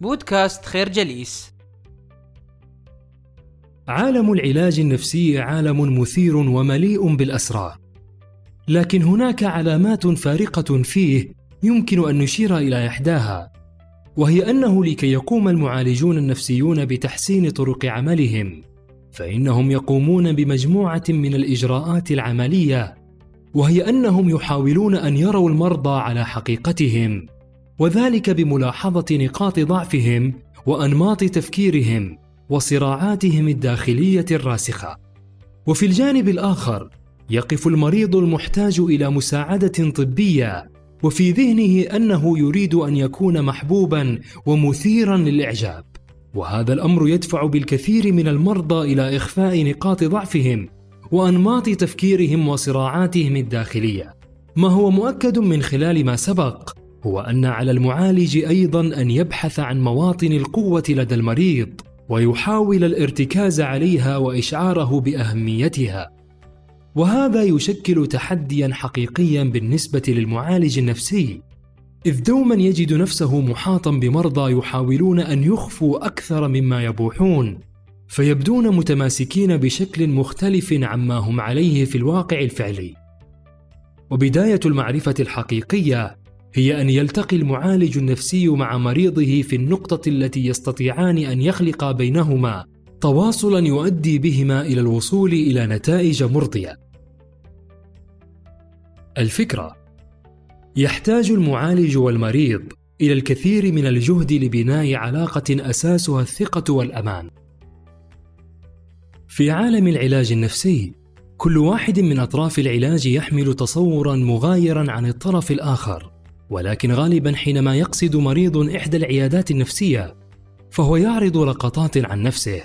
بودكاست خير جليس. عالم العلاج النفسي عالم مثير ومليء بالاسرار لكن هناك علامات فارقة فيه يمكن أن نشير إلى إحداها وهي أنه لكي يقوم المعالجون النفسيون بتحسين طرق عملهم فإنهم يقومون بمجموعة من الإجراءات العملية وهي أنهم يحاولون أن يروا المرضى على حقيقتهم. وذلك بملاحظة نقاط ضعفهم وأنماط تفكيرهم وصراعاتهم الداخلية الراسخة. وفي الجانب الآخر يقف المريض المحتاج إلى مساعدة طبية وفي ذهنه أنه يريد أن يكون محبوبا ومثيرا للإعجاب. وهذا الأمر يدفع بالكثير من المرضى إلى إخفاء نقاط ضعفهم وأنماط تفكيرهم وصراعاتهم الداخلية. ما هو مؤكد من خلال ما سبق هو أن على المعالج أيضا أن يبحث عن مواطن القوة لدى المريض ويحاول الارتكاز عليها وإشعاره بأهميتها. وهذا يشكل تحديا حقيقيا بالنسبة للمعالج النفسي. إذ دوما يجد نفسه محاطا بمرضى يحاولون أن يخفوا أكثر مما يبوحون فيبدون متماسكين بشكل مختلف عما هم عليه في الواقع الفعلي. وبداية المعرفة الحقيقية هي أن يلتقي المعالج النفسي مع مريضه في النقطة التي يستطيعان أن يخلقا بينهما تواصلا يؤدي بهما إلى الوصول إلى نتائج مرضية. الفكرة يحتاج المعالج والمريض إلى الكثير من الجهد لبناء علاقة أساسها الثقة والأمان. في عالم العلاج النفسي كل واحد من أطراف العلاج يحمل تصورا مغايرا عن الطرف الآخر. ولكن غالبا حينما يقصد مريض إحدى العيادات النفسية فهو يعرض لقطات عن نفسه.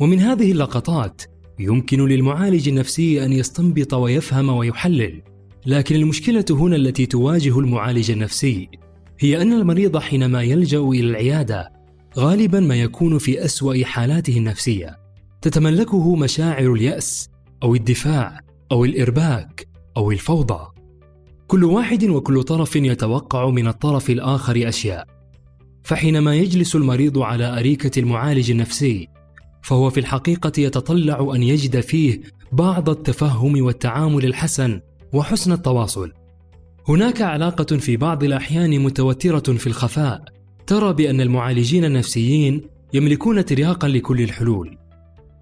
ومن هذه اللقطات يمكن للمعالج النفسي أن يستنبط ويفهم ويحلل. لكن المشكلة هنا التي تواجه المعالج النفسي هي أن المريض حينما يلجأ إلى العيادة غالبا ما يكون في أسوأ حالاته النفسية. تتملكه مشاعر اليأس أو الدفاع أو الإرباك أو الفوضى. كل واحد وكل طرف يتوقع من الطرف الآخر أشياء. فحينما يجلس المريض على أريكة المعالج النفسي فهو في الحقيقة يتطلع أن يجد فيه بعض التفهم والتعامل الحسن وحسن التواصل. هناك علاقة في بعض الأحيان متوترة في الخفاء ترى بأن المعالجين النفسيين يملكون ترياقا لكل الحلول.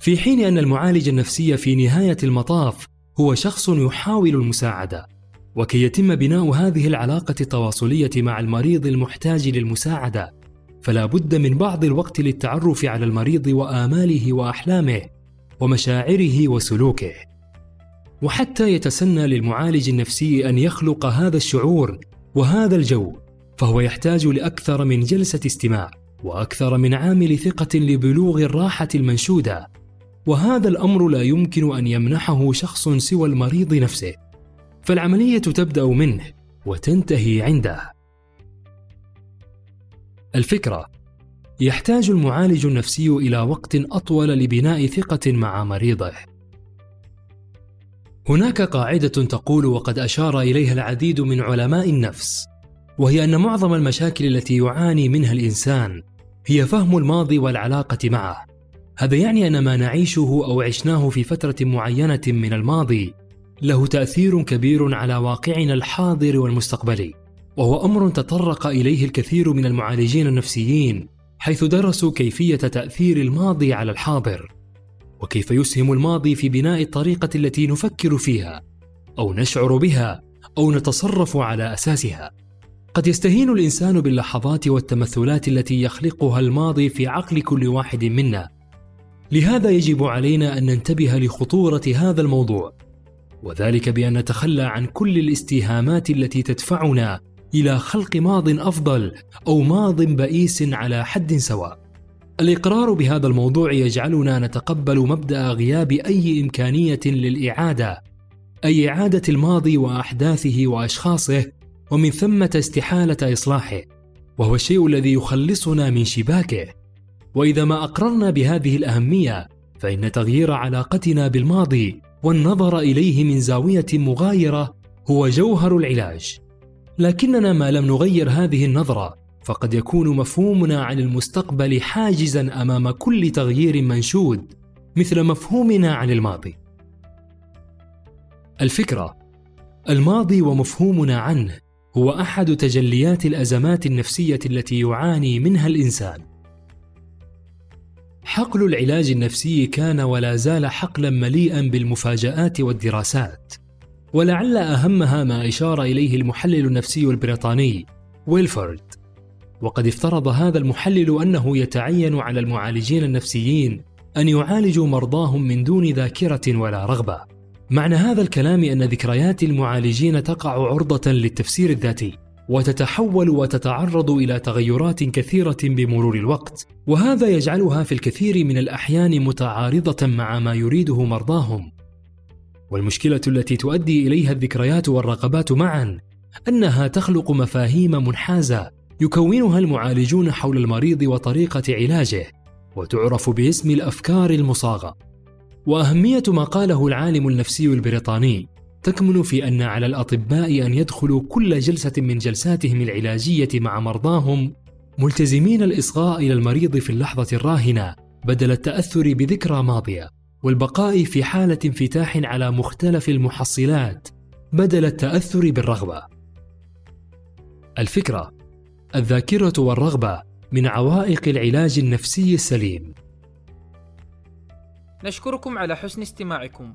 في حين أن المعالج النفسي في نهاية المطاف هو شخص يحاول المساعدة. وكي يتم بناء هذه العلاقة التواصلية مع المريض المحتاج للمساعدة. فلا بد من بعض الوقت للتعرف على المريض وآماله وأحلامه ومشاعره وسلوكه. وحتى يتسنى للمعالج النفسي أن يخلق هذا الشعور وهذا الجو فهو يحتاج لأكثر من جلسة استماع وأكثر من عامل ثقة لبلوغ الراحة المنشودة. وهذا الأمر لا يمكن أن يمنحه شخص سوى المريض نفسه. فالعملية تبدأ منه وتنتهي عنده. الفكرة يحتاج المعالج النفسي إلى وقت أطول لبناء ثقة مع مريضه. هناك قاعدة تقول وقد أشار إليها العديد من علماء النفس، وهي أن معظم المشاكل التي يعاني منها الإنسان هي فهم الماضي والعلاقة معه. هذا يعني أن ما نعيشه أو عشناه في فترة معينة من الماضي له تأثير كبير على واقعنا الحاضر والمستقبلي وهو أمر تطرق إليه الكثير من المعالجين النفسيين حيث درسوا كيفية تأثير الماضي على الحاضر وكيف يسهم الماضي في بناء الطريقة التي نفكر فيها أو نشعر بها أو نتصرف على أساسها. قد يستهين الإنسان باللحظات والتمثلات التي يخلقها الماضي في عقل كل واحد منا. لهذا يجب علينا أن ننتبه لخطورة هذا الموضوع. وذلك بأن نتخلى عن كل الاستهامات التي تدفعنا إلى خلق ماض أفضل أو ماض بئيس على حد سواء. الإقرار بهذا الموضوع يجعلنا نتقبل مبدأ غياب أي إمكانية للإعادة أي إعادة الماضي وأحداثه وأشخاصه ومن ثمة استحالة إصلاحه وهو الشيء الذي يخلصنا من شباكه. وإذا ما أقررنا بهذه الأهمية فإن تغيير علاقتنا بالماضي والنظر إليه من زاوية مغايرة هو جوهر العلاج. لكننا ما لم نغير هذه النظرة فقد يكون مفهومنا عن المستقبل حاجزا أمام كل تغيير منشود مثل مفهومنا عن الماضي. الفكرة الماضي ومفهومنا عنه هو أحد تجليات الأزمات النفسية التي يعاني منها الإنسان. حقل العلاج النفسي كان ولا زال حقلا مليئا بالمفاجآت والدراسات. ولعل أهمها ما أشار إليه المحلل النفسي البريطاني ويلفورد. وقد افترض هذا المحلل أنه يتعين على المعالجين النفسيين أن يعالجوا مرضاهم من دون ذاكرة ولا رغبة. معنى هذا الكلام أن ذكريات المعالجين تقع عرضة للتفسير الذاتي. وتتحول وتتعرض إلى تغيرات كثيرة بمرور الوقت وهذا يجعلها في الكثير من الأحيان متعارضة مع ما يريده مرضاهم. والمشكلة التي تؤدي إليها الذكريات والرغبات معا أنها تخلق مفاهيم منحازة يكونها المعالجون حول المريض وطريقة علاجه وتعرف باسم الأفكار المصاغة. وأهمية ما قاله العالم النفسي البريطاني تكمن في أن على الأطباء أن يدخلوا كل جلسة من جلساتهم العلاجية مع مرضاهم ملتزمين الإصغاء إلى المريض في اللحظة الراهنة بدل التأثر بذكرى ماضية والبقاء في حالة انفتاح على مختلف المحصلات بدل التأثر بالرغبة. الفكرة الذاكرة والرغبة من عوائق العلاج النفسي السليم. نشكركم على حسن استماعكم.